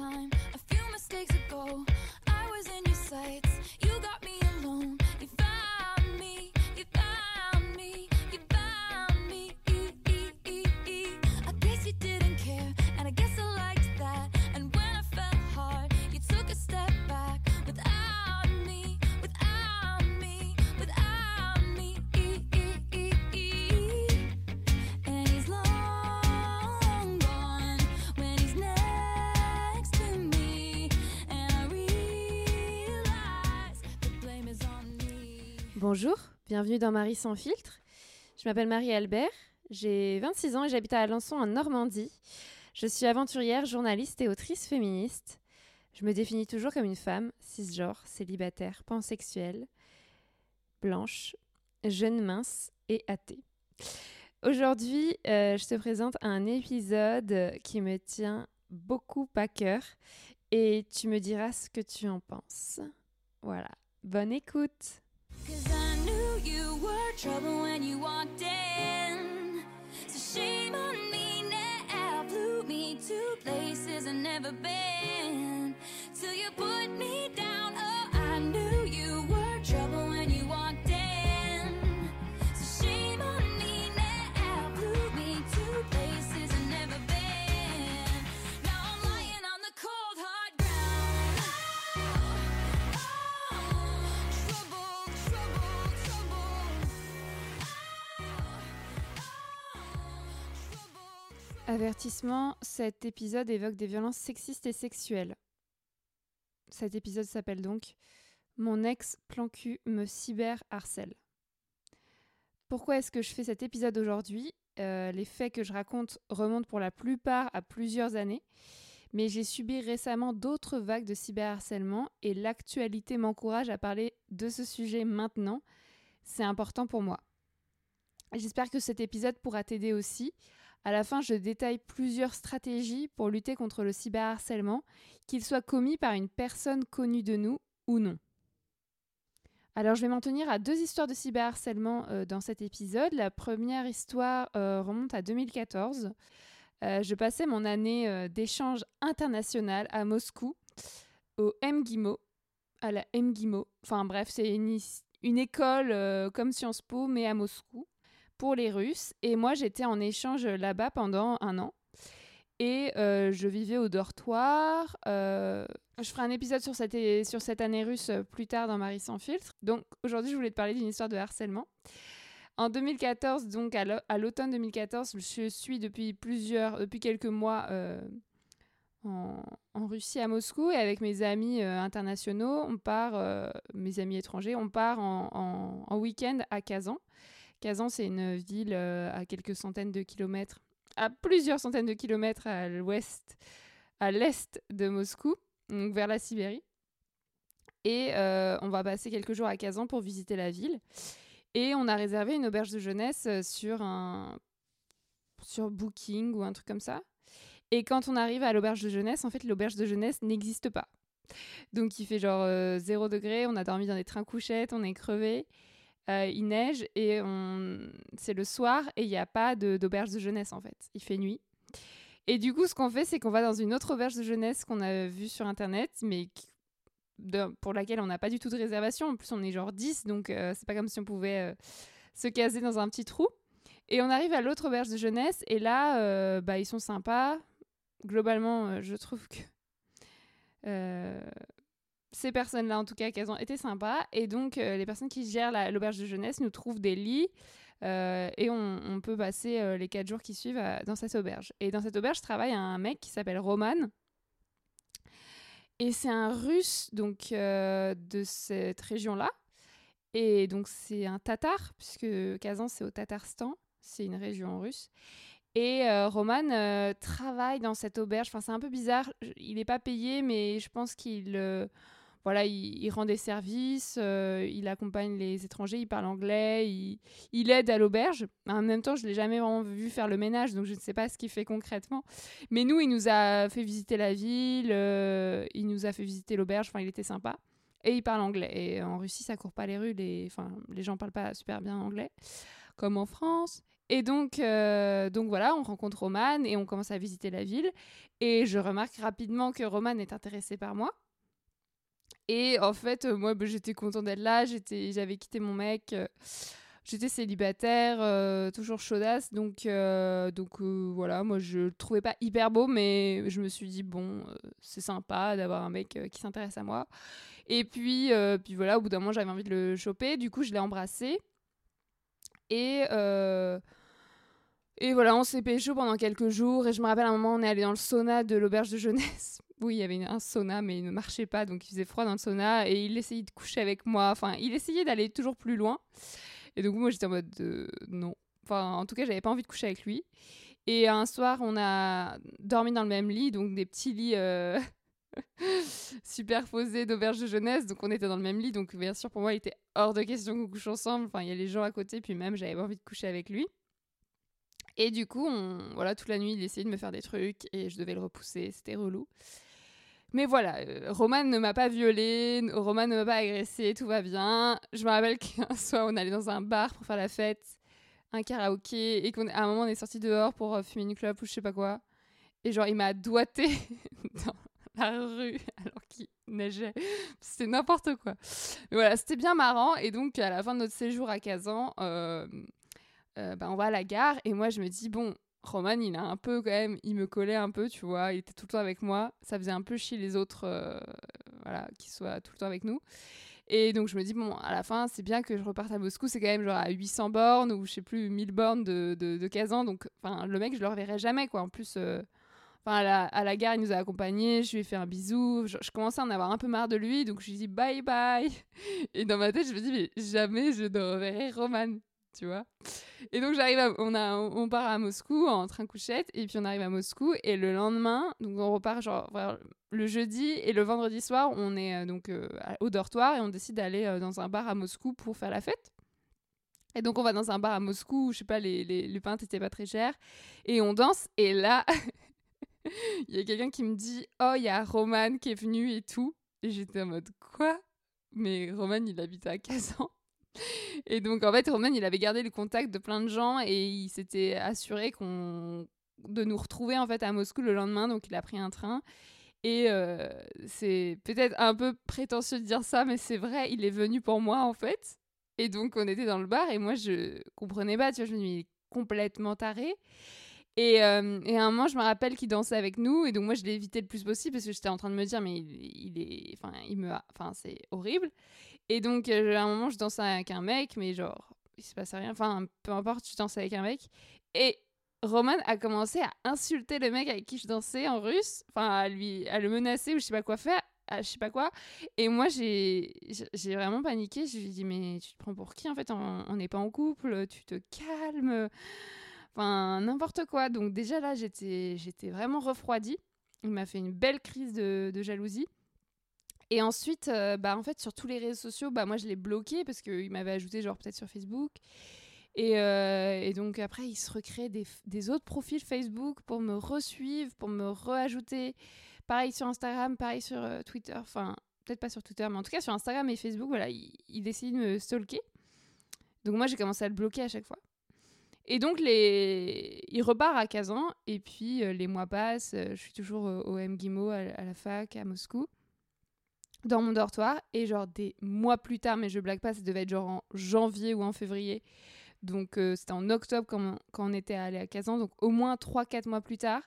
time. A few mistakes ago, I was in your sights. Bonjour, bienvenue dans Marie sans filtre. Je m'appelle Marie-Albert, j'ai 26 ans et j'habite à Alençon en Normandie. Je suis aventurière, journaliste et autrice féministe. Je me définis toujours comme une femme, cisgenre, célibataire, pansexuelle, blanche, jeune mince et athée. Aujourd'hui, euh, je te présente un épisode qui me tient beaucoup à cœur et tu me diras ce que tu en penses. Voilà, bonne écoute. Were trouble when you walked in. So shame on me now. Flew me to places I've never been. Avertissement, cet épisode évoque des violences sexistes et sexuelles. Cet épisode s'appelle donc Mon ex plan cul me cyber-harcèle. Pourquoi est-ce que je fais cet épisode aujourd'hui? Euh, Les faits que je raconte remontent pour la plupart à plusieurs années, mais j'ai subi récemment d'autres vagues de cyberharcèlement et l'actualité m'encourage à parler de ce sujet maintenant. C'est important pour moi. J'espère que cet épisode pourra t'aider aussi. À la fin, je détaille plusieurs stratégies pour lutter contre le cyberharcèlement, qu'il soit commis par une personne connue de nous ou non. Alors, je vais m'en tenir à deux histoires de cyberharcèlement euh, dans cet épisode. La première histoire euh, remonte à 2014. Euh, je passais mon année d'échange international à Moscou, au MGIMO, à la MGIMO. Enfin bref, c'est une, école comme Sciences Po, mais à Moscou pour les Russes. Et moi, j'étais en échange là-bas pendant un an. Et euh, je vivais au dortoir. euh, je ferai un épisode sur cette, sur cette année russe euh, plus tard dans Marie sans filtre. Donc aujourd'hui, je voulais te parler d'une histoire de harcèlement. En 2014, donc à l'au- à l'automne 2014, je suis depuis plusieurs, depuis quelques mois en, Russie, à Moscou, et avec mes amis internationaux, on part, mes amis étrangers, on part en week-end à Kazan. Kazan, c'est une ville euh, à quelques centaines de kilomètres, à plusieurs centaines de kilomètres à l'ouest, à l'est de Moscou, donc vers la Sibérie. Et euh, on va passer quelques jours à Kazan pour visiter la ville. Et on a réservé une auberge de jeunesse euh, sur un sur Booking ou un truc comme ça. Et quand on arrive à l'auberge de jeunesse, en fait, l'auberge de jeunesse n'existe pas. Donc il fait genre 0 degré, on a dormi dans des trains couchettes, on est crevé, euh, il neige et c'est le soir et il n'y a pas d'auberge de jeunesse en fait. Il fait nuit. Et du coup, ce qu'on fait, c'est qu'on va dans une autre auberge de jeunesse qu'on a vue sur internet, mais pour laquelle on n'a pas du tout de réservation. En plus, on est genre 10, donc euh, c'est pas comme si on pouvait euh, se caser dans un petit trou. Et on arrive à l'autre auberge de jeunesse, et là, euh, bah, ils sont sympas. Globalement, euh, je trouve que euh, ces personnes-là, en tout cas, qu'elles ont été sympas. Et donc, euh, les personnes qui gèrent la- l'auberge de jeunesse nous trouvent des lits. euh, et on, peut passer euh, les quatre jours qui suivent dans cette auberge. Et dans cette auberge travaille un mec qui s'appelle Roman. Et c'est un russe donc de cette région-là. Et donc c'est un tatar, puisque Kazan c'est au Tatarstan, c'est une région russe. Et Roman travaille dans cette auberge. Enfin, c'est un peu bizarre. Il n'est pas payé, mais je pense qu'il voilà, il, rend des services, euh, il accompagne les étrangers, il parle anglais, il, aide à l'auberge. En même temps, je l'ai jamais vraiment vu faire le ménage, donc je ne sais pas ce qu'il fait concrètement. Mais nous, il nous a fait visiter la ville, euh, il nous a fait visiter l'auberge. Enfin, il était sympa. Et il parle anglais. Et en Russie, ça court pas les rues. Les, enfin, les gens parlent pas super bien anglais, comme en France. Et donc, euh, donc voilà, on rencontre Roman et on commence à visiter la ville. Et je remarque rapidement que Roman est intéressé par moi. Et en fait, euh, moi, bah, j'étais contente d'être là. J'avais quitté mon mec. Euh, j'étais célibataire, toujours chaudasse. Donc, donc voilà, moi, je le trouvais pas hyper beau, mais je me suis dit, bon, c'est sympa d'avoir un mec qui s'intéresse à moi. Et puis, puis voilà, au bout d'un moment, j'avais envie de le choper. Du coup, je l'ai embrassé. Et et voilà, on s'est pécho pendant quelques jours. Et je me rappelle un moment, on est allé dans le sauna de l'auberge de jeunesse. Oui, il y avait un sauna, mais il ne marchait pas, donc il faisait froid dans le sauna. Et il essayait de coucher avec moi. Enfin, il essayait d'aller toujours plus loin. Et donc, moi, j'étais en mode non. Enfin, en tout cas, j'avais pas envie de coucher avec lui. Et un soir, on a dormi dans le même lit, donc des petits lits euh, superposés d'auberge de jeunesse. Donc, on était dans le même lit. Donc, bien sûr, pour moi, il était hors de question qu'on couche ensemble. Enfin, il y a les gens à côté, puis même, j'avais pas envie de coucher avec lui. Et du coup, voilà, toute la nuit, il essayait de me faire des trucs et je devais le repousser. C'était relou. Mais voilà, euh, Roman ne m'a pas violée, Roman ne m'a pas agressé, tout va bien. Je me rappelle qu'un soir, on allait dans un bar pour faire la fête, un karaoké, et qu'à un moment, on est sorti dehors pour euh, fumer une clope ou je sais pas quoi. Et genre, il m'a doigté dans la rue alors qu'il neigeait. C'était n'importe quoi. Mais voilà, c'était bien marrant. Et donc, à la fin de notre séjour à Kazan, euh, euh, bah, on va à la gare et moi je me dis bon Roman il a un peu quand même il me collait un peu tu vois il était tout le temps avec moi. Ça faisait un peu chier les autres euh, voilà qu'ils soient tout le temps avec nous. Et donc je me dis bon à la fin c'est bien que je reparte à Moscou. C'est quand même genre à 800 bornes ou je sais plus 1000 bornes de, de, de Kazan. Donc enfin le mec je le reverrai jamais quoi. En plus euh, à la, à la, gare, il nous a accompagnés, je lui ai fait un bisou. Je, je, commençais à en avoir un peu marre de lui, donc je lui dit bye bye. Et dans ma tête, je me dis, mais jamais je ne reverrai Roman tu vois. Et donc j'arrive, on on part à Moscou en train couchette et puis on arrive à Moscou et le lendemain, donc on repart genre le jeudi et le vendredi soir, on est euh, donc euh, au dortoir et on décide d'aller euh, dans un bar à Moscou pour faire la fête. Et donc on va dans un bar à Moscou, où, je sais pas, les, les, les pintes étaient pas très chères et on danse et là, il y a quelqu'un qui me dit "Oh, il y a Roman qui est venu et tout." Et j'étais en mode "Quoi? Mais Roman, il habite à Kazan." Et donc, en fait, Roman, il avait gardé le contact de plein de gens et il s'était assuré qu'on de nous retrouver en fait à Moscou le lendemain. Donc, il a pris un train. Et euh, c'est peut-être un peu prétentieux de dire ça, mais c'est vrai, il est venu pour moi en fait. Et donc, on était dans le bar et moi, je comprenais pas, tu vois, je me dis, complètement taré. Et, euh, et, à un moment, je me rappelle qu'il dansait avec nous, et donc moi, je l'ai évité le plus possible parce que j'étais en train de me dire, mais il, il est, enfin, il me, enfin, c'est horrible. Et donc, euh, à un moment, je dansais avec un mec, mais genre, il se passait rien. Enfin, peu importe, je dansais avec un mec. Et Roman a commencé à insulter le mec avec qui je dansais en russe, enfin, à, lui, à le menacer ou je sais pas quoi faire, à je sais pas quoi. Et moi, j'ai vraiment paniqué. Je lui ai dit, mais tu te prends pour qui en fait? On n'est pas en couple, tu te calmes. Enfin, n'importe quoi. Donc, déjà là, j'étais vraiment refroidie. Il m'a fait une belle crise de, de jalousie. Et ensuite, euh, bah, en fait, sur tous les réseaux sociaux, bah, moi, je l'ai bloqué parce qu'il m'avait ajouté, genre, peut-être sur Facebook. Et, euh, et, donc, après, il se recrée des, des, autres profils Facebook pour me resuivre, pour me reajouter. Pareil sur Instagram, pareil sur euh, Twitter. Enfin, peut-être pas sur Twitter, mais en tout cas, sur Instagram et Facebook, voilà, il, décide de me stalker. Donc, moi, j'ai commencé à le bloquer à chaque fois. Et donc, les... il repart à Kazan. Et puis, les mois passent. je suis toujours au à, à la fac à Moscou dans mon dortoir et genre des mois plus tard, mais je blague pas, ça devait être genre en janvier ou en février. Donc euh, c'était en octobre quand, quand, on était allé à Kazan, donc au moins 3-4 mois plus tard,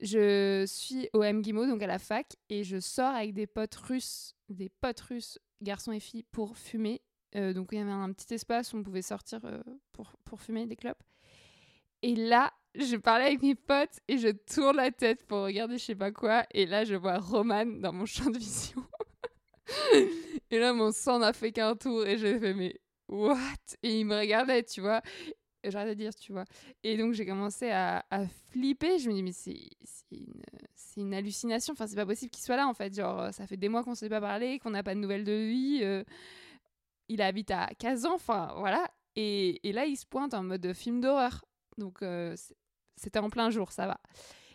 je suis au MGIMO, donc à la fac, et je sors avec des potes russes, des potes russes, garçons et filles, pour fumer. Euh, donc il y avait un petit espace où on pouvait sortir euh, pour, pour fumer des clopes. Et là, je parlais avec mes potes et je tourne la tête pour regarder je sais pas quoi. Et là, je vois Roman dans mon champ de vision. et là, mon sang n'a fait qu'un tour et j'ai fait, mais what? Et il me regardait, tu vois. J'arrête de dire, tu vois. Et donc, j'ai commencé à, à, flipper. Je me dis, mais c'est une, une, hallucination. Enfin, c'est pas possible qu'il soit là, en fait. Genre, ça fait des mois qu'on s'est pas parlé, qu'on n'a pas de nouvelles de lui. Euh, il habite à Kazan, enfin, voilà. Et, et, là, il se pointe en mode film d'horreur. Donc, euh, c'était en plein jour, ça va.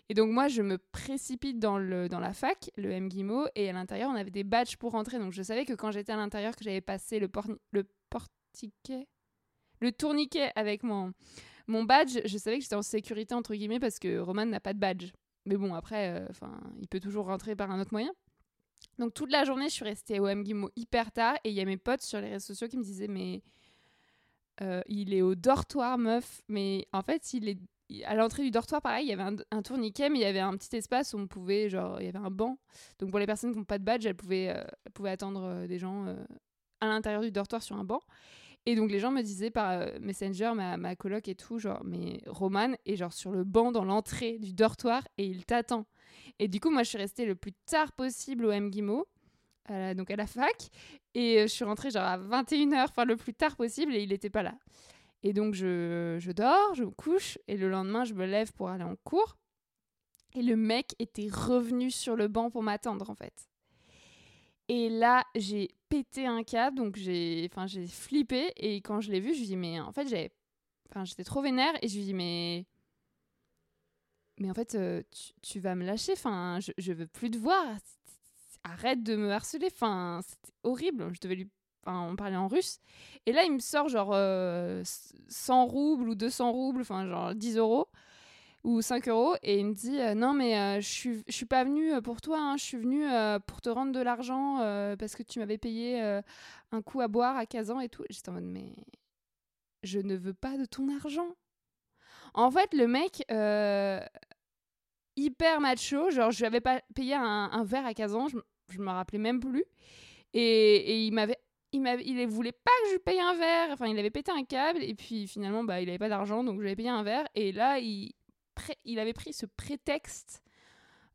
Et donc moi, je me précipite dans, le, dans la fac, le MGIMO, et à l'intérieur, on avait des badges pour rentrer. Donc je savais que quand j'étais à l'intérieur, que j'avais passé le, le portiquet, le tourniquet avec mon, mon badge, je savais que j'étais en sécurité, entre guillemets, parce que Roman n'a pas de badge. Mais bon, après, euh, il peut toujours rentrer par un autre moyen. Donc toute la journée, je suis restée au MGIMO hyper tard et il y a mes potes sur les réseaux sociaux qui me disaient mais euh, il est au dortoir meuf, mais en fait il est à l'entrée du dortoir pareil, il y avait un, tourniquet mais il y avait un petit espace où on pouvait genre il y avait un banc. Donc pour les personnes qui n'ont pas de badge, elles pouvaient, euh, pouvaient attendre des gens à l'intérieur du dortoir sur un banc. Et donc les gens me disaient par euh, Messenger, ma, ma coloc et tout, genre, mais Roman est genre sur le banc dans l'entrée du dortoir et il t'attend. Et du coup, moi, je suis restée le plus tard possible au MGIMO, donc à la fac, et euh, je suis rentrée genre à 21h, enfin le plus tard possible, et il n'était pas là. Et donc je, je dors, je me couche, et le lendemain, je me lève pour aller en cours. Et le mec était revenu sur le banc pour m'attendre, en fait. Et là, j'ai pété un câble, donc j'ai enfin, j'ai flippé. Et quand je l'ai vu, je lui ai dit, mais en fait. Enfin, j'étais trop vénère. Et je lui ai dit, mais. Mais en fait, euh, tu, tu, vas me lâcher. Enfin, je, je veux plus te voir. Arrête de me harceler. Enfin, c'était horrible. Je devais lui. On parlait en russe. Et là, il me sort genre 100 euh, roubles ou 200 roubles, enfin, genre 10 euros ou 5 euros. Et il me dit euh, non mais euh, je suis suis pas venu pour toi hein, je suis venu pour te rendre de l'argent parce que tu m'avais payé un coup à boire à 15 ans et tout. J'étais en mode mais je ne veux pas de ton argent. En fait le mec hyper macho genre je lui avais pas payé un, verre à 15 ans je, je me rappelais même plus. Et il m'avait il, il voulait pas que je lui paye un verre, enfin il avait pété un câble et puis finalement bah il avait pas d'argent donc je lui ai payé un verre et là il, il avait pris ce prétexte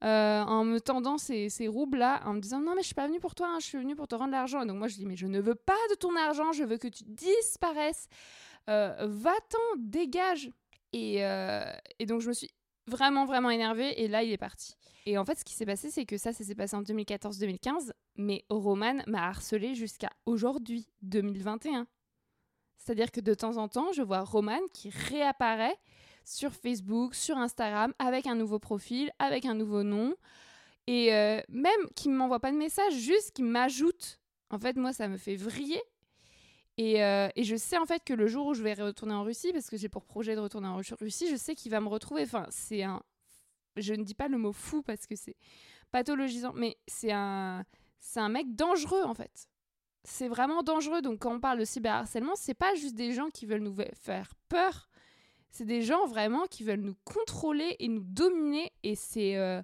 euh, en me tendant ces, ces roubles-là, en me disant non mais je suis pas venu pour toi, hein, je suis venu pour te rendre l'argent. donc moi je dis mais je ne veux pas de ton argent, je veux que tu disparaisses, euh, va-t'en, dégage. Et, euh, et, donc je me suis vraiment vraiment énervée et là il est parti. Et en fait ce qui s'est passé c'est que ça ça s'est passé en 2014-2015, mais Roman m'a harcelé jusqu'à aujourd'hui 2021. C'est-à-dire que de temps en temps je vois Roman qui réapparaît sur Facebook, sur Instagram, avec un nouveau profil, avec un nouveau nom. Et euh, même qui ne m'envoie pas de message, juste qui m'ajoute. En fait, moi, ça me fait vriller. Et, euh, et, je sais en fait que le jour où je vais retourner en Russie, parce que j'ai pour projet de retourner en Russie, je sais qu'il va me retrouver. Enfin, c'est un. Je ne dis pas le mot fou parce que c'est pathologisant, mais c'est un. C'est un mec dangereux en fait. C'est vraiment dangereux. Donc quand on parle de cyberharcèlement, c'est pas juste des gens qui veulent nous faire peur. C'est des gens vraiment qui veulent nous contrôler et nous dominer. Et c'est. Euh,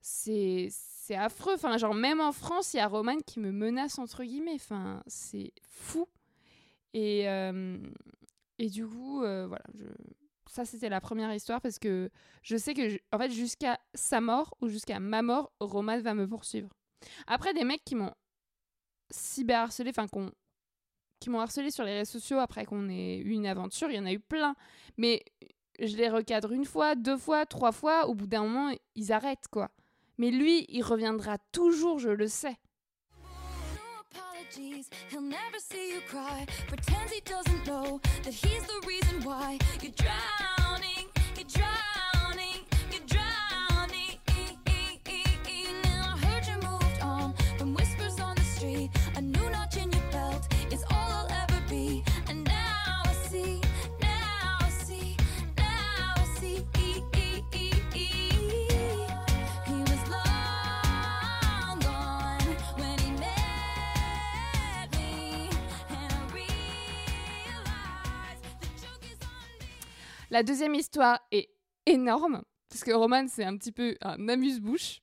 c'est c'est affreux. Enfin, genre, même en France, il y a Roman qui me menace, entre guillemets. Enfin, c'est fou. Et, euh, et du coup, euh, voilà. Ça, c'était la première histoire parce que je sais que, en fait, jusqu'à sa mort ou jusqu'à ma mort, Roman va me poursuivre. Après, des mecs qui m'ont cyberharcelé, enfin, qu'on qui m'ont harcelé sur les réseaux sociaux après qu'on ait eu une aventure. Il y en a eu plein. Mais je les recadre une fois, deux fois, trois fois. Au bout d'un moment, ils arrêtent, quoi. Mais lui, il reviendra toujours, je le sais. La deuxième histoire est énorme, parce que Roman, c'est un petit peu un amuse-bouche.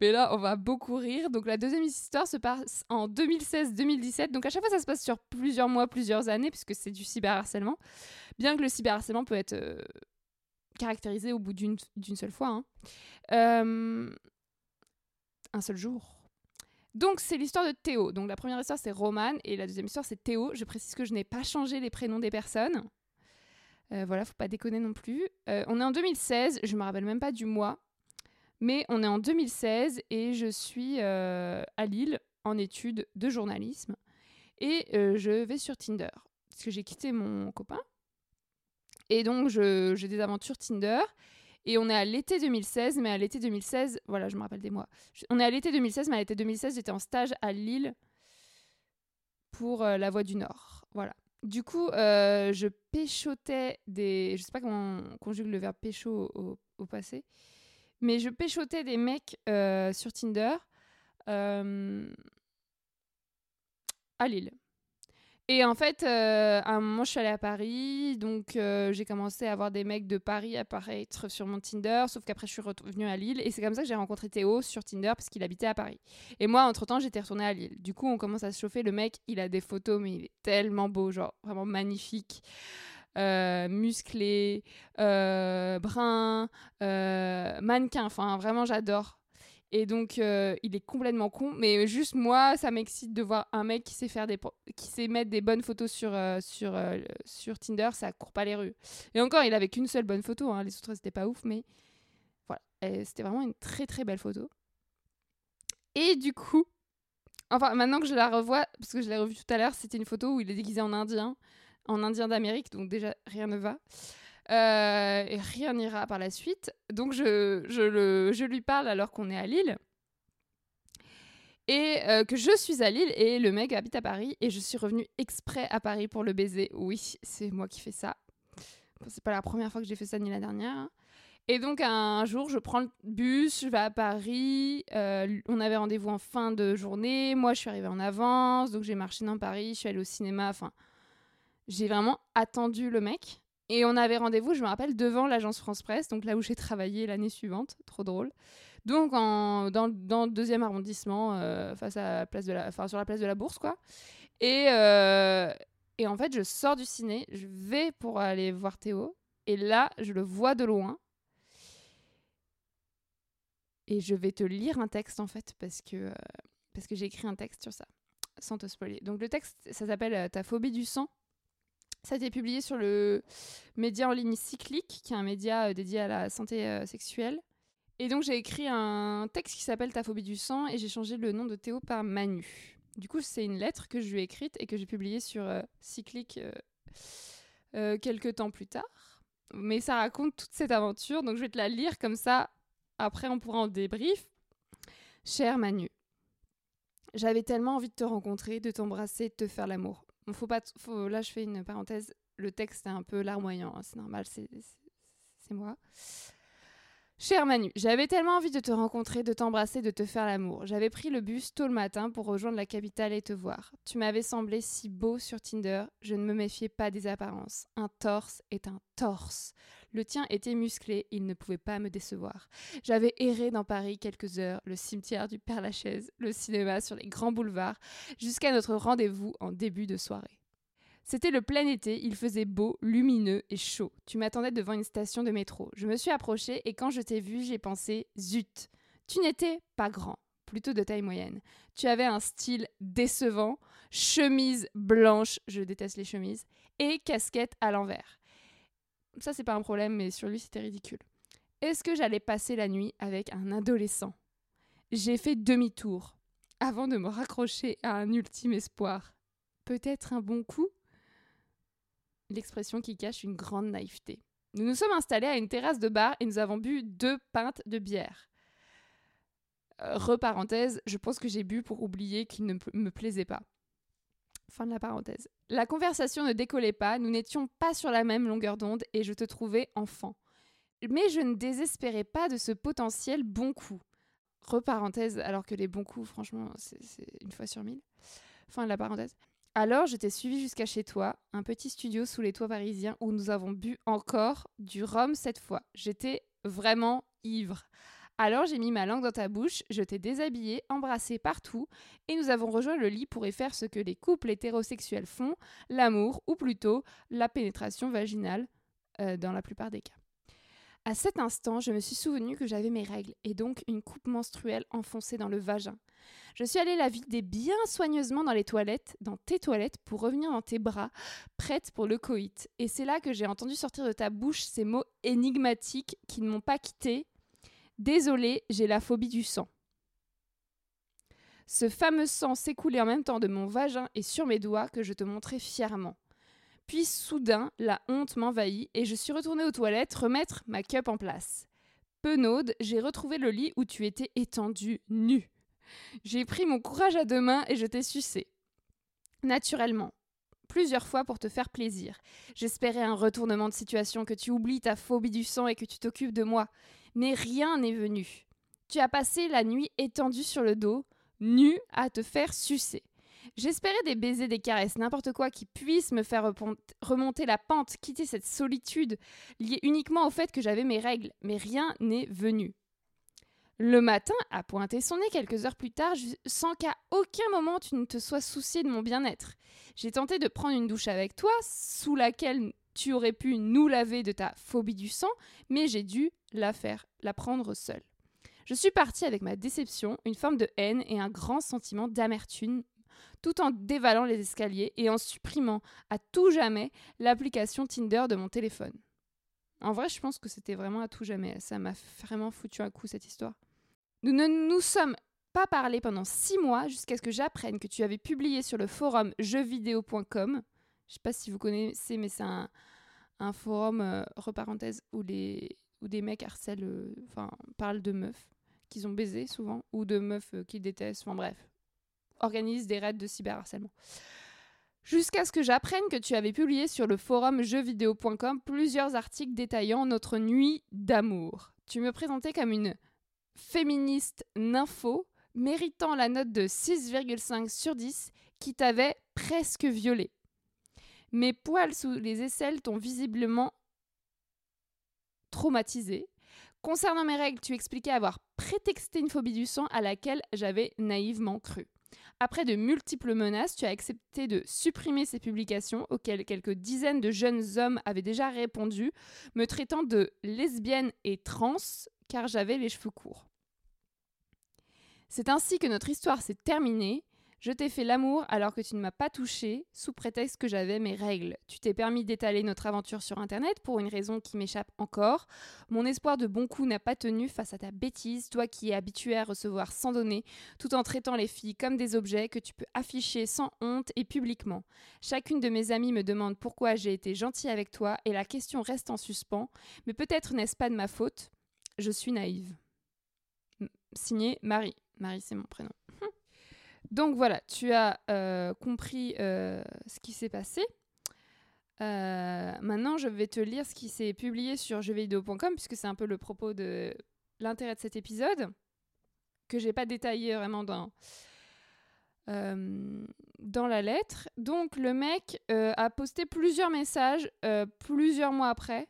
Mais là, on va beaucoup rire. Donc la deuxième histoire se passe en 2016-2017. Donc à chaque fois, ça se passe sur plusieurs mois, plusieurs années, puisque c'est du cyberharcèlement. Bien que le cyberharcèlement peut être euh, caractérisé au bout d'une seule fois. Hein. Euh, un seul jour. Donc c'est l'histoire de Théo. Donc la première histoire c'est Roman et la deuxième histoire c'est Théo. Je précise que je n'ai pas changé les prénoms des personnes. Euh, voilà, faut pas déconner non plus. Euh, on est en 2016, je me rappelle même pas du mois, mais on est en 2016 et je suis euh, à Lille en études de journalisme et je vais sur Tinder parce que j'ai quitté mon copain et donc j'ai des aventures Tinder. Et on est à l'été 2016, mais à l'été 2016, voilà, je me rappelle des mois. On est à l'été 2016, mais à l'été 2016, j'étais en stage à Lille pour La Voix du Nord. Voilà. Du coup, euh, je péchotais des. Je sais pas comment on conjugue le verbe pécho au, passé, mais je péchotais des mecs euh, sur Tinder euh, à Lille. Et en fait, euh, à un moment, je suis allée à Paris, donc euh, j'ai commencé à avoir des mecs de Paris apparaître sur mon Tinder, sauf qu'après, je suis revenue à Lille, et c'est comme ça que j'ai rencontré Théo sur Tinder, parce qu'il habitait à Paris. Et moi, entre-temps, j'étais retournée à Lille. Du coup, on commence à se chauffer. Le mec, il a des photos, mais il est tellement beau, genre vraiment magnifique. Euh, musclé, brun, mannequin, enfin vraiment j'adore. Et donc, euh, il est complètement con. Mais juste moi, ça m'excite de voir un mec qui sait, faire des, qui sait mettre des bonnes photos sur, euh, sur, euh, sur Tinder. Ça court pas les rues. Et encore, il avait qu'une seule bonne photo. hein. Les autres, c'était pas ouf. Mais voilà. C'était vraiment une très, très belle photo. Et du coup, enfin, maintenant que je la revois, parce que je l'ai revue tout à l'heure, c'était une photo où il est déguisé en indien. En indien d'Amérique. Donc, déjà, rien ne va. Euh, et rien n'ira par la suite. Donc je, je, le, je lui parle alors qu'on est à Lille. Et euh, que je suis à Lille et le mec habite à Paris et je suis revenue exprès à Paris pour le baiser. Oui, c'est moi qui fais ça. C'est pas la première fois que j'ai fait ça ni la dernière. Et donc un jour, je prends le bus, je vais à Paris. euh, on avait rendez-vous en fin de journée. Moi, je suis arrivée en avance, donc j'ai marché dans Paris. Je suis allée au cinéma. Enfin, j'ai vraiment attendu le mec. Et on avait rendez-vous, je me rappelle, devant l'agence France Presse, donc là où j'ai travaillé l'année suivante. Trop drôle. Donc en, dans, le deuxième arrondissement, euh, face à la place de la, enfin, sur la place de la Bourse, quoi. Et, euh, et en fait, je sors du ciné, je vais pour aller voir Théo. Et là, je le vois de loin. Et je vais te lire un texte, en fait, parce que, euh, parce que j'ai écrit un texte sur ça, sans te spoiler. Donc le texte, ça s'appelle Ta phobie du sang. Ça a été publié sur le média en ligne Cyclique, qui est un média euh, dédié à la santé euh, sexuelle. Et donc j'ai écrit un texte qui s'appelle Ta phobie du sang et j'ai changé le nom de Théo par Manu. Du coup, c'est une lettre que je lui ai écrite et que j'ai publiée sur euh, Cyclique euh, quelques temps plus tard. Mais ça raconte toute cette aventure, donc je vais te la lire comme ça. Après, on pourra en débrief. Cher Manu, j'avais tellement envie de te rencontrer, de t'embrasser, de te faire l'amour. Là, je fais une parenthèse. Le texte est un peu larmoyant, hein, c'est normal, c'est moi. Cher Manu, j'avais tellement envie de te rencontrer, de t'embrasser, de te faire l'amour. J'avais pris le bus tôt le matin pour rejoindre la capitale et te voir. Tu m'avais semblé si beau sur Tinder, je ne me méfiais pas des apparences. Un torse est un torse. Le tien était musclé, il ne pouvait pas me décevoir. J'avais erré dans Paris quelques heures, le cimetière du Père-Lachaise, le cinéma sur les grands boulevards, jusqu'à notre rendez-vous en début de soirée. C'était le plein été, il faisait beau, lumineux et chaud. Tu m'attendais devant une station de métro. Je me suis approchée et quand je t'ai vu, j'ai pensé Zut Tu n'étais pas grand, plutôt de taille moyenne. Tu avais un style décevant, chemise blanche, je déteste les chemises, et casquette à l'envers. Ça, c'est pas un problème, mais sur lui, c'était ridicule. Est-ce que j'allais passer la nuit avec un adolescent? J'ai fait demi-tour avant de me raccrocher à un ultime espoir. Peut-être un bon coup? L'expression qui cache une grande naïveté. Nous nous sommes installés à une terrasse de bar et nous avons bu deux pintes de bière. Euh, reparenthèse, je pense que j'ai bu pour oublier qu'il ne me plaisait pas. Fin de la parenthèse. La conversation ne décollait pas, nous n'étions pas sur la même longueur d'onde et je te trouvais enfant. Mais je ne désespérais pas de ce potentiel bon coup. Reparenthèse, alors que les bons coups, franchement, c'est une fois sur mille. Fin de la parenthèse. Alors, je t'ai suivi jusqu'à chez toi, un petit studio sous les toits parisiens où nous avons bu encore du rhum cette fois. J'étais vraiment ivre. Alors, j'ai mis ma langue dans ta bouche, je t'ai déshabillé, embrassé partout, et nous avons rejoint le lit pour y faire ce que les couples hétérosexuels font, l'amour, ou plutôt la pénétration vaginale, euh, dans la plupart des cas. À cet instant, je me suis souvenu que j'avais mes règles, et donc une coupe menstruelle enfoncée dans le vagin. Je suis allée la vider bien soigneusement dans les toilettes, dans tes toilettes, pour revenir dans tes bras, prête pour le coït. Et c'est là que j'ai entendu sortir de ta bouche ces mots énigmatiques qui ne m'ont pas quitté. Désolée, j'ai la phobie du sang. Ce fameux sang s'écoulait en même temps de mon vagin et sur mes doigts que je te montrais fièrement. Puis soudain, la honte m'envahit et je suis retournée aux toilettes remettre ma cup en place. Penaude, j'ai retrouvé le lit où tu étais étendu, nu. J'ai pris mon courage à deux mains et je t'ai sucé. Naturellement. plusieurs fois pour te faire plaisir. J'espérais un retournement de situation, que tu oublies ta phobie du sang et que tu t'occupes de moi. Mais rien n'est venu. Tu as passé la nuit étendue sur le dos, nu à te faire sucer. J'espérais des baisers, des caresses, n'importe quoi qui puisse me faire remonter la pente, quitter cette solitude liée uniquement au fait que j'avais mes règles, mais rien n'est venu. Le matin a pointé son nez quelques heures plus tard sans qu'à aucun moment tu ne te sois soucié de mon bien-être. J'ai tenté de prendre une douche avec toi, sous laquelle tu aurais pu nous laver de ta phobie du sang, mais j'ai dû la faire, la prendre seule. Je suis partie avec ma déception, une forme de haine et un grand sentiment d'amertume tout en dévalant les escaliers et en supprimant à tout jamais l'application Tinder de mon téléphone. En vrai, je pense que c'était vraiment à tout jamais. Ça m'a vraiment foutu un coup cette histoire. Nous ne nous sommes pas parlé pendant six mois jusqu'à ce que j'apprenne que tu avais publié sur le forum jeuxvideo.com. Je sais pas si vous connaissez, mais c'est un, forum, euh, reparenthèse, où, les, où des mecs harcèlent, euh, enfin, parlent de meufs qu'ils ont baisé souvent, ou de meufs euh, qu'ils détestent, enfin bref, organise des raids de cyberharcèlement. Jusqu'à ce que j'apprenne que tu avais publié sur le forum jeuxvideo.com plusieurs articles détaillant notre nuit d'amour. Tu me présentais comme une féministe nympho, méritant la note de 6,5 sur 10, qui t'avait presque violée. Mes poils sous les aisselles t'ont visiblement traumatisé. Concernant mes règles, tu expliquais avoir prétexté une phobie du sang à laquelle j'avais naïvement cru. Après de multiples menaces, tu as accepté de supprimer ces publications auxquelles quelques dizaines de jeunes hommes avaient déjà répondu, me traitant de lesbienne et trans car j'avais les cheveux courts. C'est ainsi que notre histoire s'est terminée je t'ai fait l'amour alors que tu ne m'as pas touché, sous prétexte que j'avais mes règles. Tu t'es permis d'étaler notre aventure sur Internet pour une raison qui m'échappe encore. Mon espoir de bon coup n'a pas tenu face à ta bêtise, toi qui es habitué à recevoir sans donner, tout en traitant les filles comme des objets que tu peux afficher sans honte et publiquement. Chacune de mes amies me demande pourquoi j'ai été gentille avec toi et la question reste en suspens, mais peut-être n'est-ce pas de ma faute? Je suis naïve. Signé Marie. Marie, c'est mon prénom. Donc voilà, tu as euh, compris euh, ce qui s'est passé. Euh, maintenant, je vais te lire ce qui s'est publié sur jeuxvideo.com, puisque c'est un peu le propos de l'intérêt de cet épisode, que j'ai pas détaillé vraiment dans, dans la lettre. Donc le mec a posté plusieurs messages plusieurs mois après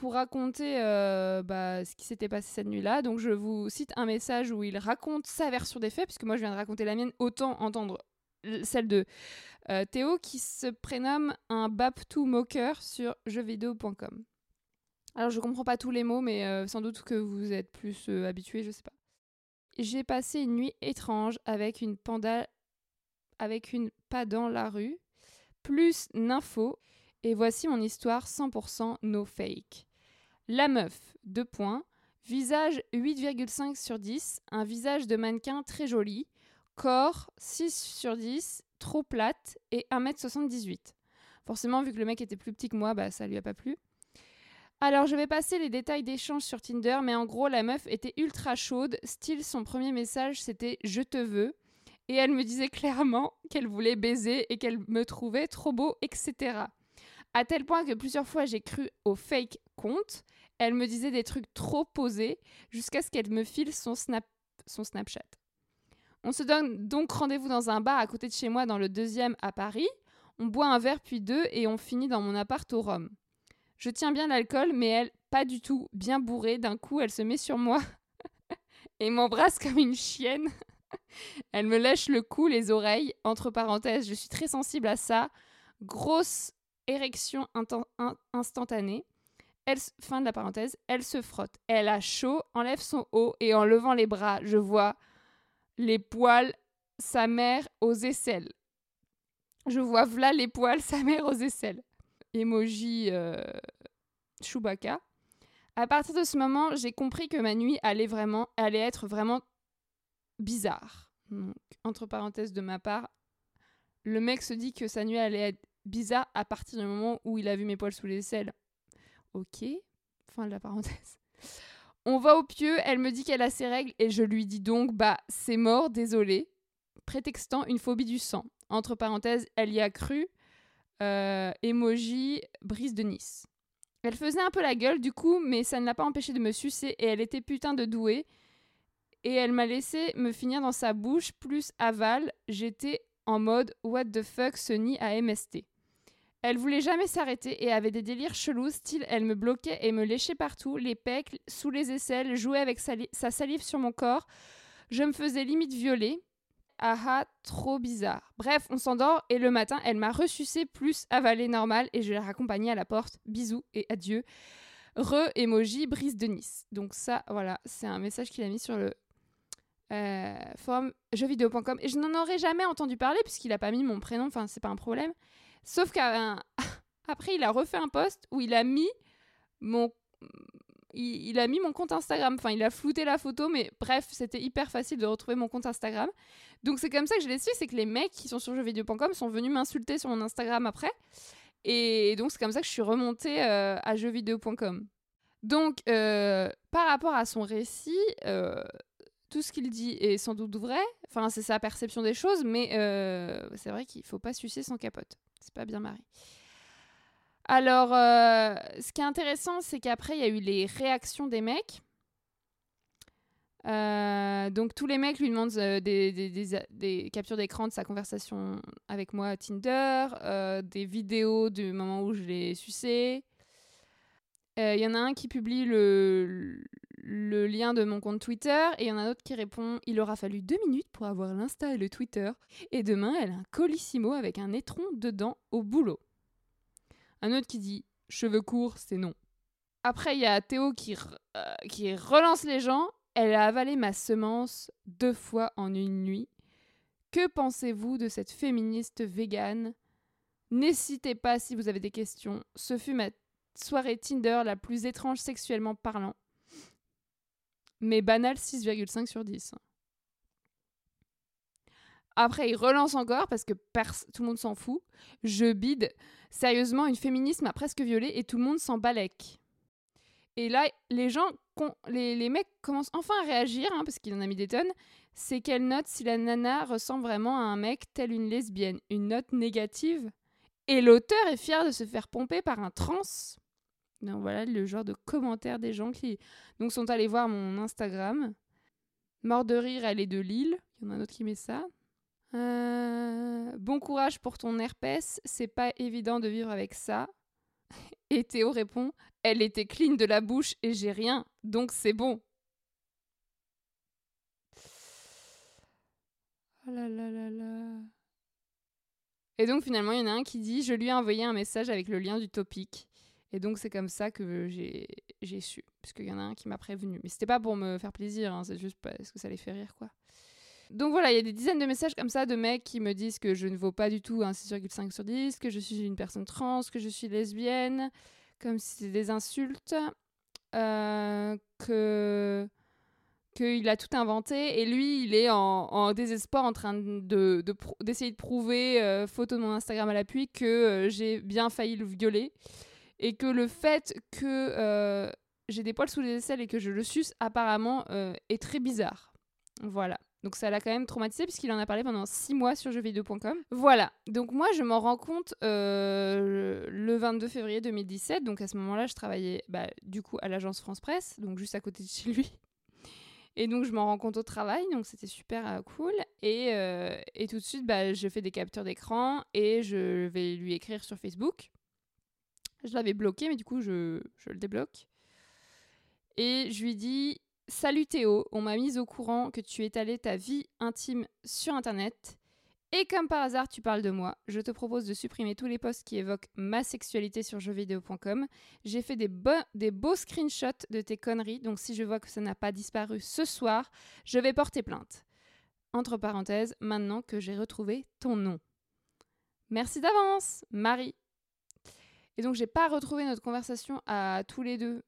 pour raconter euh, bah, ce qui s'était passé cette nuit-là. Donc je vous cite un message où il raconte sa version des faits, puisque moi je viens de raconter la mienne, autant entendre celle de euh, Théo qui se prénomme un Baptou Moqueur sur jeuxvideo.com. Alors je comprends pas tous les mots, mais euh, sans doute que vous êtes plus habitués, je sais pas. J'ai passé une nuit étrange avec une panda avec une pas dans la rue, plus nympho, et voici mon histoire 100% no fake. La meuf, deux points. Visage 8,5 sur 10, un visage de mannequin très joli. Corps 6 sur 10, trop plate et 1m78. Forcément, vu que le mec était plus petit que moi, bah ça lui a pas plu. Alors, je vais passer les détails d'échange sur Tinder, mais en gros, la meuf était ultra chaude. Style, son premier message, c'était Je te veux. Et elle me disait clairement qu'elle voulait baiser et qu'elle me trouvait trop beau, etc. À tel point que plusieurs fois j'ai cru au fake compte. Elle me disait des trucs trop posés jusqu'à ce qu'elle me file son, snap, son Snapchat. On se donne donc rendez-vous dans un bar à côté de chez moi dans le deuxième à Paris. On boit un verre puis deux et on finit dans mon appart au Rhum. Je tiens bien l'alcool, mais elle, pas du tout, bien bourrée. D'un coup, elle se met sur moi et m'embrasse comme une chienne. elle me lèche le cou, les oreilles. Entre parenthèses, je suis très sensible à ça. Grosse érection instantanée. Elle, fin de la parenthèse, elle se frotte. Elle a chaud, enlève son haut et en levant les bras, je vois les poils, sa mère aux aisselles. Je vois v'là les poils, sa mère aux aisselles. Emoji euh, Chewbacca. À partir de ce moment, j'ai compris que ma nuit allait vraiment, allait être vraiment bizarre. entre parenthèses de ma part, le mec se dit que sa nuit allait être bizarre à partir du moment où il a vu mes poils sous les aisselles. Ok, fin de la parenthèse. On va au pieu, elle me dit qu'elle a ses règles et je lui dis donc bah c'est mort, désolé, prétextant une phobie du sang. Entre parenthèses, elle y a cru. euh, emoji brise de Nice. Elle faisait un peu la gueule du coup, mais ça ne l'a pas empêché de me sucer et elle était putain de douée. Et elle m'a laissé me finir dans sa bouche plus aval. J'étais en mode what the fuck ce nid à MST. Elle voulait jamais s'arrêter et avait des délires chelous, style elle me bloquait et me léchait partout, les pecs, sous les aisselles, jouait avec sa, sa salive sur mon corps. Je me faisais limite violer. Ah ah, trop bizarre. Bref, on s'endort et le matin, elle m'a ressucé plus avalé normal et je l'ai raccompagnée à la porte. Bisous et adieu. Re emoji brise de Nice. Donc ça, voilà, c'est un message qu'il a mis sur le euh, forum jeuxvideo.com et je n'en aurais jamais entendu parler puisqu'il a pas mis mon prénom. Enfin, c'est pas un problème. Sauf qu'après, il a refait un post où il a mis mon il, a mis mon compte Instagram. Enfin, il a flouté la photo, mais bref, c'était hyper facile de retrouver mon compte Instagram. Donc c'est comme ça que je l'ai su, c'est que les mecs qui sont sur jeuxvideo.com sont venus m'insulter sur mon Instagram après. Et donc c'est comme ça que je suis remontée euh, à jeuxvideo.com. Donc euh, par rapport à son récit, euh, tout ce qu'il dit est sans doute vrai. Enfin, c'est sa perception des choses, mais c'est vrai qu'il faut pas sucer sans capote. C'est pas bien marré. Alors, euh, ce qui est intéressant, c'est qu'après, il y a eu les réactions des mecs. Euh, donc, tous les mecs lui demandent euh, des, captures d'écran de sa conversation avec moi à Tinder, des vidéos du moment où je l'ai sucé. Il y en a un qui publie le, le lien de mon compte Twitter et il y en a un autre qui répond Il aura fallu deux minutes pour avoir l'Insta et le Twitter. Et demain, elle a un colissimo avec un étron dedans au boulot. Un autre qui dit cheveux courts, c'est non. Après, il y a Théo qui, euh, qui relance les gens. Elle a avalé ma semence deux fois en une nuit. Que pensez-vous de cette féministe végane? N'hésitez pas si vous avez des questions. Ce fut ma soirée Tinder la plus étrange sexuellement parlant. Mais banal 6,5 sur 10. Après, il relance encore parce que tout le monde s'en fout. Je bide. Sérieusement, une féministe m'a presque violée et tout le monde s'en balèque. Et là, les gens, les, mecs commencent enfin à réagir, hein, parce qu'il en a mis des tonnes. C'est quelle note si la nana ressemble vraiment à un mec tel une lesbienne? Une note négative? Et l'auteur est fier de se faire pomper par un trans? Donc voilà le genre de commentaires des gens qui donc sont allés voir mon Instagram. Mort de rire, elle est de Lille. Il y en a un autre qui met ça. Euh, bon courage pour ton herpès, c'est pas évident de vivre avec ça. Et Théo répond Elle était clean de la bouche et j'ai rien, donc c'est bon. Oh là là là là. Et donc finalement, il y en a un qui dit Je lui ai envoyé un message avec le lien du topic. Et donc c'est comme ça que j'ai su. Parce y en a un qui m'a prévenu. Mais c'était pas pour me faire plaisir, hein, c'est juste parce que ça les fait rire, quoi. Donc voilà, il y a des dizaines de messages comme ça de mecs qui me disent que je ne vaux pas du tout un 6,5 sur 10, que je suis une personne trans, que je suis lesbienne, comme si c'était des insultes, euh, que qu'il a tout inventé et lui il est en, désespoir en train de, d'essayer de, prouver euh, photo de mon Instagram à l'appui que euh, j'ai bien failli le violer et que le fait que j'ai des poils sous les aisselles et que je le suce apparemment est très bizarre voilà donc ça l'a quand même traumatisé puisqu'il en a parlé pendant six mois sur jeuxvideo.com. Voilà, donc moi je m'en rends compte euh, le 22 février 2017. Donc à ce moment-là, je travaillais bah, du coup à l'agence France Presse, donc juste à côté de chez lui. Et donc je m'en rends compte au travail, donc c'était super euh, cool. Et, euh, et, tout de suite, bah, je fais des captures d'écran et je vais lui écrire sur Facebook. Je l'avais bloqué, mais du coup je, le débloque. Et je lui dis Salut Théo, on m'a mise au courant que tu étalais ta vie intime sur Internet. Et comme par hasard, tu parles de moi, je te propose de supprimer tous les posts qui évoquent ma sexualité sur jeuxvideo.com. J'ai fait des beaux screenshots de tes conneries, donc si je vois que ça n'a pas disparu ce soir, je vais porter plainte. Entre parenthèses, maintenant que j'ai retrouvé ton nom. Merci d'avance, Marie. Et donc j'ai pas retrouvé notre conversation à tous les deux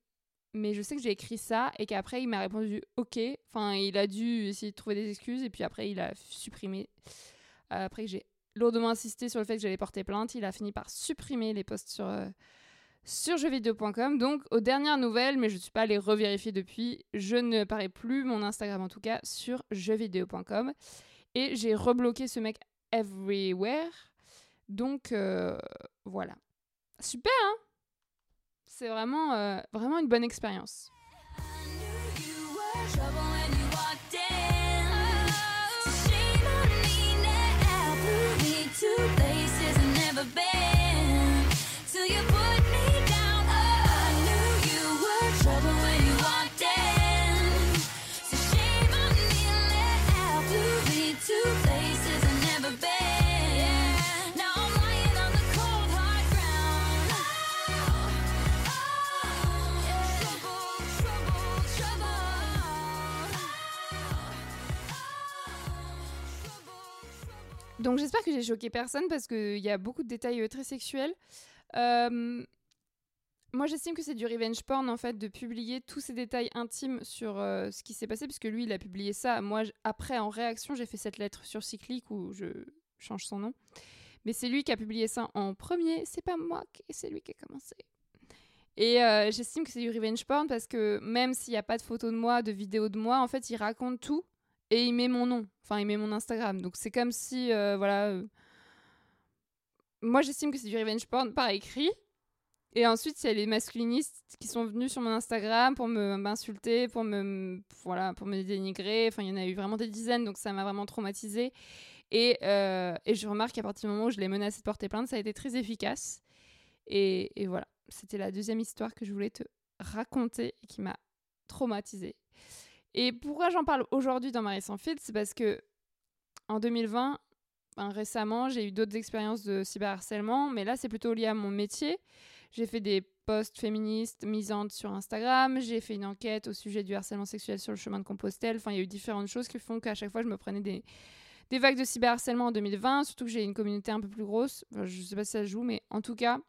mais je sais que j'ai écrit ça et qu'après il m'a répondu ok. Enfin, il a dû essayer de trouver des excuses et puis après il a supprimé. Euh, après j'ai lourdement insisté sur le fait que j'allais porter plainte, il a fini par supprimer les posts sur, euh, sur jeuxvideo.com. Donc, aux dernières nouvelles, mais je ne suis pas allée revérifier depuis, je ne parais plus, mon Instagram en tout cas, sur jeuxvideo.com. Et j'ai rebloqué ce mec everywhere. Donc euh, voilà. Super, hein C'est vraiment, euh, vraiment une bonne expérience. Donc j'espère que j'ai choqué personne parce qu'il y a beaucoup de détails euh, très sexuels. Euh, moi j'estime que c'est du revenge porn en fait de publier tous ces détails intimes sur euh, ce qui s'est passé puisque lui il a publié ça. Moi après en réaction j'ai fait cette lettre sur Cyclic où je change son nom. Mais c'est lui qui a publié ça en premier, c'est pas moi, c'est lui qui a commencé. Et j'estime que c'est du revenge porn parce que même s'il n'y a pas de photos de moi, de vidéos de moi, en fait, il raconte tout et il met mon nom. Enfin, il met mon Instagram. Donc c'est comme si, euh, voilà. Euh, moi, j'estime que c'est du revenge porn par écrit. Et ensuite, il y a les masculinistes qui sont venus sur mon Instagram pour m'insulter, pour me voilà, pour me dénigrer. Enfin, il y en a eu vraiment des dizaines, donc ça m'a vraiment traumatisée. Et, euh, et je remarque qu'à partir du moment où je l'ai menacé de porter plainte, ça a été très efficace. Et, et voilà, c'était la deuxième histoire que je voulais te raconter et qui m'a traumatisée. Et pourquoi j'en parle aujourd'hui dans Marie sans filtre? C'est parce que en 2020, récemment, j'ai eu d'autres expériences de cyberharcèlement, mais là, c'est plutôt lié à mon métier. J'ai fait des posts féministes misantes sur Instagram, j'ai fait une enquête au sujet du harcèlement sexuel sur le chemin de Compostelle. Enfin, il y a eu différentes choses qui font qu'à chaque fois, je me prenais des, des vagues de cyberharcèlement en 2020, surtout que j'ai une communauté un peu plus grosse. Je je sais pas si ça joue, mais en tout cas,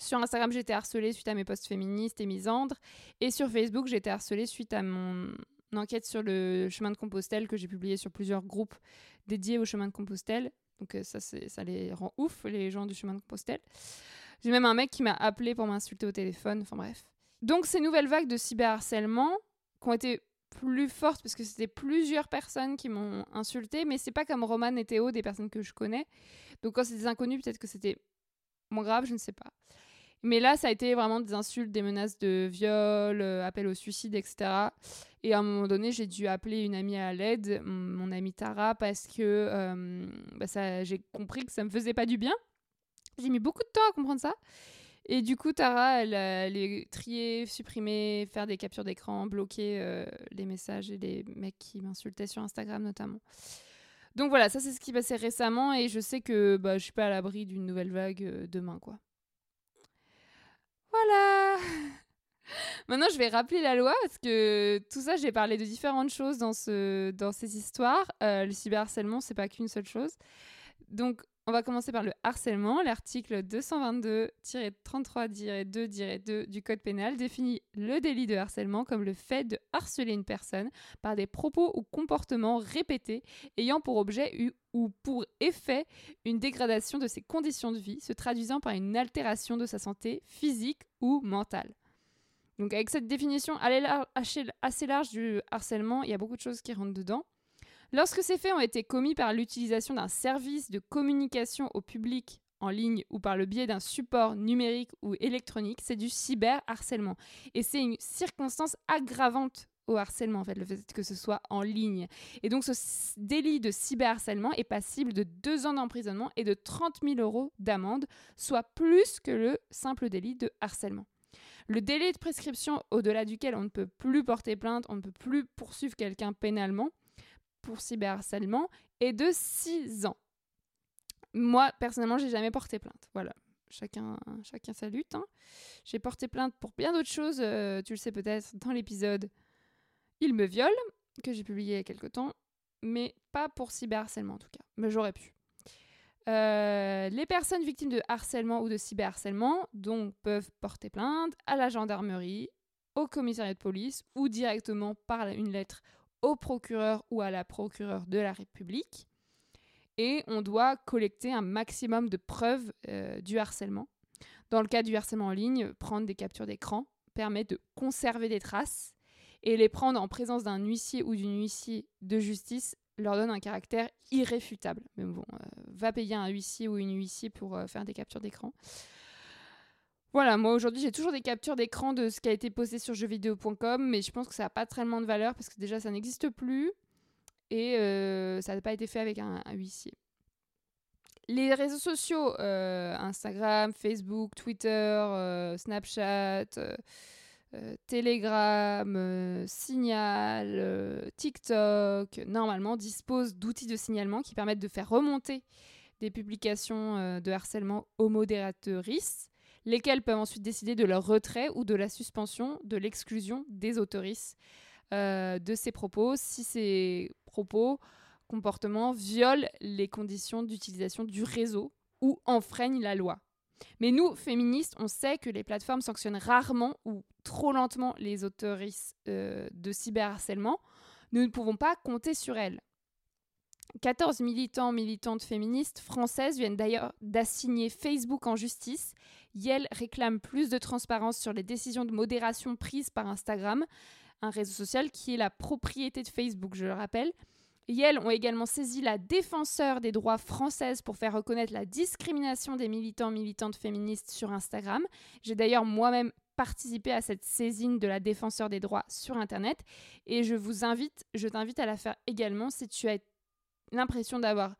sur Instagram, j'étais harcelée suite à mes posts féministes et misandres. Et sur Facebook, j'étais harcelée suite à mon enquête sur le chemin de Compostelle que j'ai publié sur plusieurs groupes dédiés au chemin de Compostelle. Donc euh, ça, les rend ouf, les gens du chemin de Compostelle. J'ai même un mec qui m'a appelé pour m'insulter au téléphone. Enfin bref. Donc ces nouvelles vagues de cyberharcèlement qui ont été plus fortes parce que c'était plusieurs personnes qui m'ont insulté, mais c'est pas comme Roman et Théo, des personnes que je connais. Donc quand c'est des inconnus, peut-être que c'était moins grave, je ne sais pas. Mais là, ça a été vraiment des insultes, des menaces de viol, euh, appel au suicide, etc. Et à un moment donné, j'ai dû appeler une amie à l'aide, mon amie Tara, parce que euh, bah j'ai compris que ça me faisait pas du bien. J'ai mis beaucoup de temps à comprendre ça. Et du coup, Tara, elle allait trier, supprimer, faire des captures d'écran, bloquer euh, les messages et les mecs qui m'insultaient sur Instagram notamment. Donc voilà, ça c'est ce qui passait récemment et je sais que bah, je suis pas à l'abri d'une nouvelle vague euh, demain, quoi. Voilà Maintenant, je vais rappeler la loi parce que tout ça, j'ai parlé de différentes choses dans, ce, dans ces histoires. Euh, le cyberharcèlement, c'est pas qu'une seule chose. Donc, on va commencer par le harcèlement. L'article 222-33-2-2 du Code pénal définit le délit de harcèlement comme le fait de harceler une personne par des propos ou comportements répétés ayant pour objet ou pour effet une dégradation de ses conditions de vie, se traduisant par une altération de sa santé physique ou mentale. Donc avec cette définition assez large du harcèlement, il y a beaucoup de choses qui rentrent dedans. Lorsque ces faits ont été commis par l'utilisation d'un service de communication au public en ligne ou par le biais d'un support numérique ou électronique, c'est du cyberharcèlement. Et c'est une circonstance aggravante au harcèlement, en fait, le fait que ce soit en ligne. Et donc, ce délit de cyberharcèlement est passible de deux ans d'emprisonnement et de 30 000 euros d'amende, soit plus que le simple délit de harcèlement. Le délai de prescription au-delà duquel on ne peut plus porter plainte, on ne peut plus poursuivre quelqu'un pénalement pour cyberharcèlement est de 6 ans. Moi, personnellement, j'ai jamais porté plainte. Voilà. Chacun, chacun sa lutte. Hein. J'ai porté plainte pour bien d'autres choses. Euh, tu le sais peut-être dans l'épisode Il me viole, que j'ai publié il y a quelques temps. Mais pas pour cyberharcèlement en tout cas. Mais j'aurais pu. Euh, les personnes victimes de harcèlement ou de cyberharcèlement donc peuvent porter plainte à la gendarmerie, au commissariat de police ou directement par une lettre au procureur ou à la procureure de la République. Et on doit collecter un maximum de preuves euh, du harcèlement. Dans le cas du harcèlement en ligne, prendre des captures d'écran permet de conserver des traces et les prendre en présence d'un huissier ou d'une huissier de justice leur donne un caractère irréfutable. Mais bon, euh, va payer un huissier ou une huissier pour euh, faire des captures d'écran. Voilà, moi aujourd'hui j'ai toujours des captures d'écran de ce qui a été posté sur jeuxvideo.com, mais je pense que ça n'a pas tellement de valeur parce que déjà ça n'existe plus et euh, ça n'a pas été fait avec un, huissier. Les réseaux sociaux, Instagram, Facebook, Twitter, Snapchat, euh, Telegram, euh, Signal, euh, TikTok, normalement disposent d'outils de signalement qui permettent de faire remonter des publications de harcèlement aux modératrices, lesquelles peuvent ensuite décider de leur retrait ou de la suspension, de l'exclusion des autoristes de ces propos si ces propos, comportements violent les conditions d'utilisation du réseau ou enfreignent la loi. Mais nous, féministes, on sait que les plateformes sanctionnent rarement ou trop lentement les autoristes euh, de cyberharcèlement. Nous ne pouvons pas compter sur elles. 14 militants, militantes féministes françaises viennent d'ailleurs d'assigner Facebook en justice. Yel réclame plus de transparence sur les décisions de modération prises par Instagram, un réseau social qui est la propriété de Facebook, je le rappelle. Yel ont également saisi la défenseur des droits française pour faire reconnaître la discrimination des militants militantes féministes sur Instagram. J'ai d'ailleurs moi-même participé à cette saisine de la défenseur des droits sur Internet et je vous invite, je t'invite à la faire également si tu as l'impression d'avoir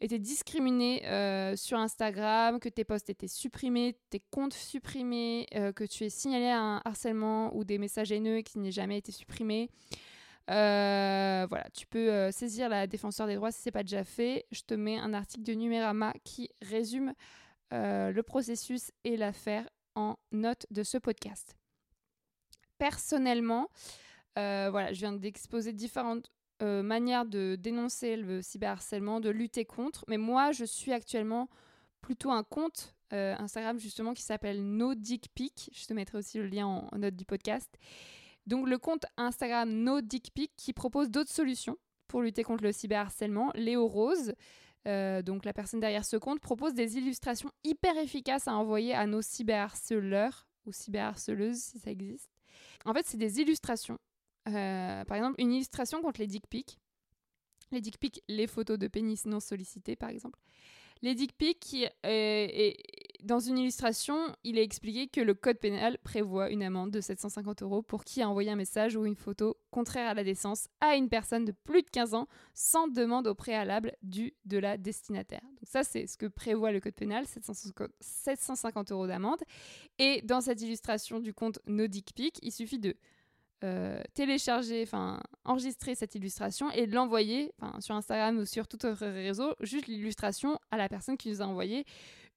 été discriminé euh, sur Instagram, que tes posts étaient supprimés, tes comptes supprimés, euh, que tu es signalé un harcèlement ou des messages haineux qui n'aient jamais été supprimés. Euh, voilà, tu peux saisir la défenseur des droits si ce n'est pas déjà fait. Je te mets un article de Numérama qui résume le processus et l'affaire en note de ce podcast. Personnellement, voilà, je viens d'exposer différentes manières de dénoncer le cyberharcèlement, de lutter contre. Mais moi, je suis actuellement plutôt un compte Instagram justement qui s'appelle No Dick Je te mettrai aussi le lien en note du podcast donc le compte Instagram No Dick qui propose d'autres solutions pour lutter contre le cyberharcèlement. Léo Rose, euh, donc la personne derrière ce compte, propose des illustrations hyper efficaces à envoyer à nos cyberharceleurs ou cyberharceleuses si ça existe. En fait, c'est des illustrations. Euh, par exemple, une illustration contre les dick pics. Les dick pics, les photos de pénis non sollicités, par exemple. Les dick pics, euh, dans une illustration, il est expliqué que le code pénal prévoit une amende de 750 euros pour qui a envoyé un message ou une photo contraire à la décence à une personne de plus de 15 ans sans demande au préalable du de la destinataire. Donc ça, c'est ce que prévoit le code pénal, 750 euros d'amende. Et dans cette illustration du compte No Dick Pic, il suffit de euh, télécharger, enfin enregistrer cette illustration et l'envoyer sur Instagram ou sur tout autre réseau, juste l'illustration à la personne qui nous a envoyé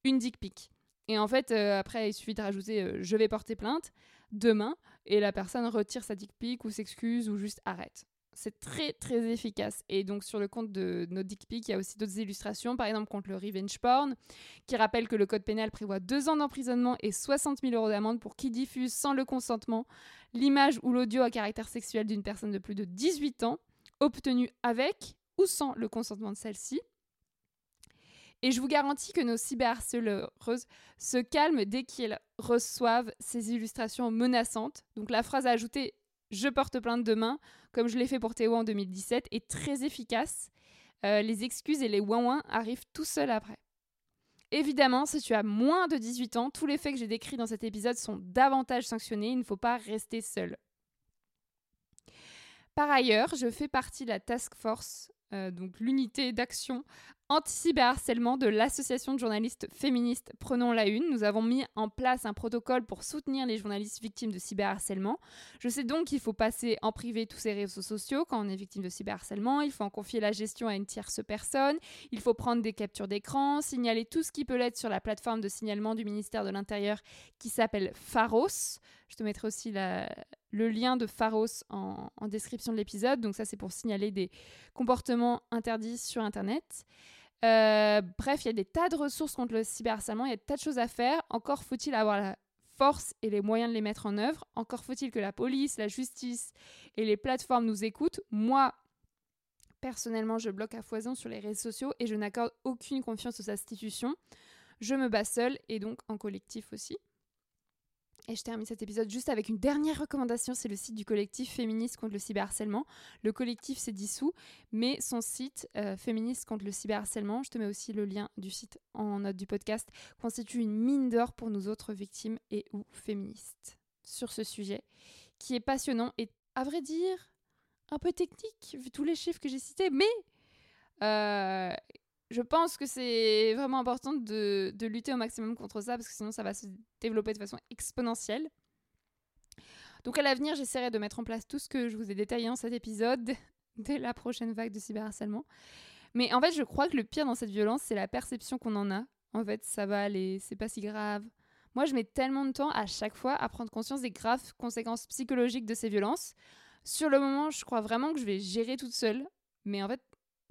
une dick pic. Et en fait, euh, après, il suffit de rajouter euh, je vais porter plainte demain et la personne retire sa dick pic ou s'excuse ou juste arrête. C'est très très efficace. Et donc sur le compte de nos dick pics, il y a aussi d'autres illustrations, par exemple contre le revenge porn, qui rappelle que le code pénal prévoit deux ans d'emprisonnement et 60 000 euros d'amende pour qui diffuse sans le consentement l'image ou l'audio à caractère sexuel d'une personne de plus de 18 ans, obtenue avec ou sans le consentement de celle-ci. Et je vous garantis que nos cyberharceleuses se calment dès qu'elles reçoivent ces illustrations menaçantes. Donc la phrase à ajouter je porte plainte demain, comme je l'ai fait pour Théo en 2017, est très efficace. Euh, les excuses et les ouin arrivent tout seuls après. Évidemment, si tu as moins de 18 ans, tous les faits que j'ai décrits dans cet épisode sont davantage sanctionnés. Il ne faut pas rester seul. Par ailleurs, je fais partie de la task force, euh, donc l'unité d'action anti-cyberharcèlement de l'association de journalistes féministes Prenons la Une. Nous avons mis en place un protocole pour soutenir les journalistes victimes de cyberharcèlement. Je sais donc qu'il faut passer en privé tous ces réseaux sociaux quand on est victime de cyberharcèlement. Il faut en confier la gestion à une tierce personne. Il faut prendre des captures d'écran, signaler tout ce qui peut l'être sur la plateforme de signalement du ministère de l'Intérieur qui s'appelle Pharos. Je te mettrai aussi le lien de Pharos en, en description de l'épisode. Donc ça, c'est pour signaler des comportements interdits sur Internet. Euh, bref, il y a des tas de ressources contre le cyberharcèlement, il y a des tas de choses à faire. Encore faut-il avoir la force et les moyens de les mettre en œuvre. Encore faut-il que la police, la justice et les plateformes nous écoutent. Moi, personnellement, je bloque à foison sur les réseaux sociaux et je n'accorde aucune confiance aux institutions. Je me bats seule et donc en collectif aussi. Et je termine cet épisode juste avec une dernière recommandation, c'est le site du collectif féministe contre le cyberharcèlement. Le collectif s'est dissous, mais son site euh, féministe contre le cyberharcèlement, je te mets aussi le lien du site en note du podcast, constitue une mine d'or pour nous autres victimes et ou féministes sur ce sujet, qui est passionnant et à vrai dire un peu technique vu tous les chiffres que j'ai cités, mais euh, je pense que c'est vraiment important de, lutter au maximum contre ça parce que sinon ça va se développer de façon exponentielle. Donc à l'avenir, j'essaierai de mettre en place tout ce que je vous ai détaillé dans cet épisode dès la prochaine vague de cyberharcèlement. Mais en fait, je crois que le pire dans cette violence, c'est la perception qu'on en a. En fait, ça va aller, c'est pas si grave. Moi, je mets tellement de temps à chaque fois à prendre conscience des graves conséquences psychologiques de ces violences. Sur le moment, je crois vraiment que je vais gérer toute seule. Mais en fait,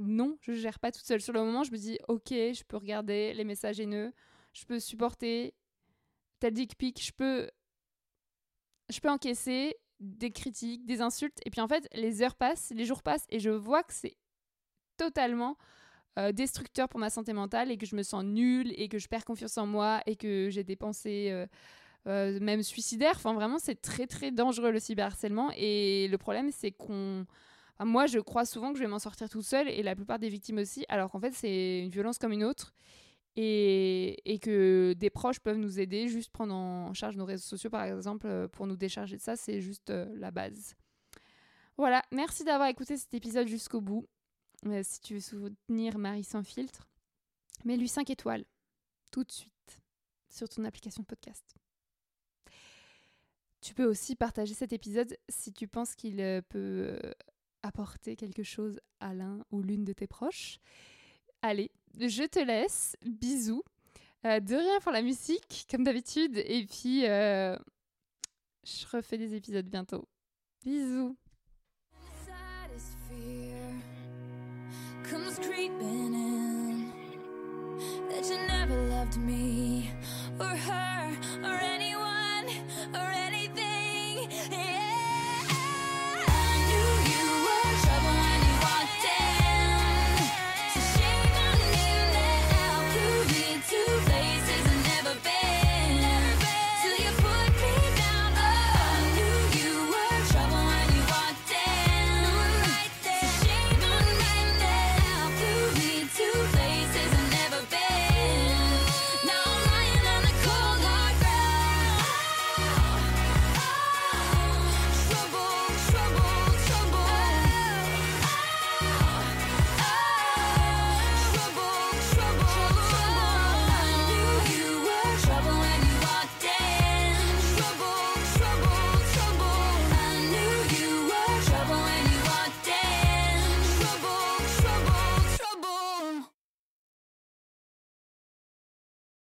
non, je gère pas toute seule. Sur le moment, je me dis, ok, je peux regarder les messages haineux, je peux supporter tel dick pic, je peux, je peux encaisser des critiques, des insultes. Et puis en fait, les heures passent, les jours passent, et je vois que c'est totalement euh, destructeur pour ma santé mentale et que je me sens nulle et que je perds confiance en moi et que j'ai des pensées euh, euh, même suicidaires. Enfin, vraiment, c'est très très dangereux le cyberharcèlement. Et le problème, c'est qu'on moi, je crois souvent que je vais m'en sortir toute seule et la plupart des victimes aussi, alors qu'en fait, c'est une violence comme une autre. Et, et, que des proches peuvent nous aider, juste prendre en charge nos réseaux sociaux, par exemple, euh, pour nous décharger de ça, c'est juste euh, la base. Voilà, merci d'avoir écouté cet épisode jusqu'au bout. Euh, si tu veux soutenir Marie sans filtre, mets-lui 5 étoiles, tout de suite, sur ton application de podcast. Tu peux aussi partager cet épisode si tu penses qu'il peut apporter quelque chose à l'un ou l'une de tes proches. Allez, je te laisse. Bisous. Euh, de rien pour la musique, comme d'habitude. Et puis, euh, je refais des épisodes bientôt. Bisous.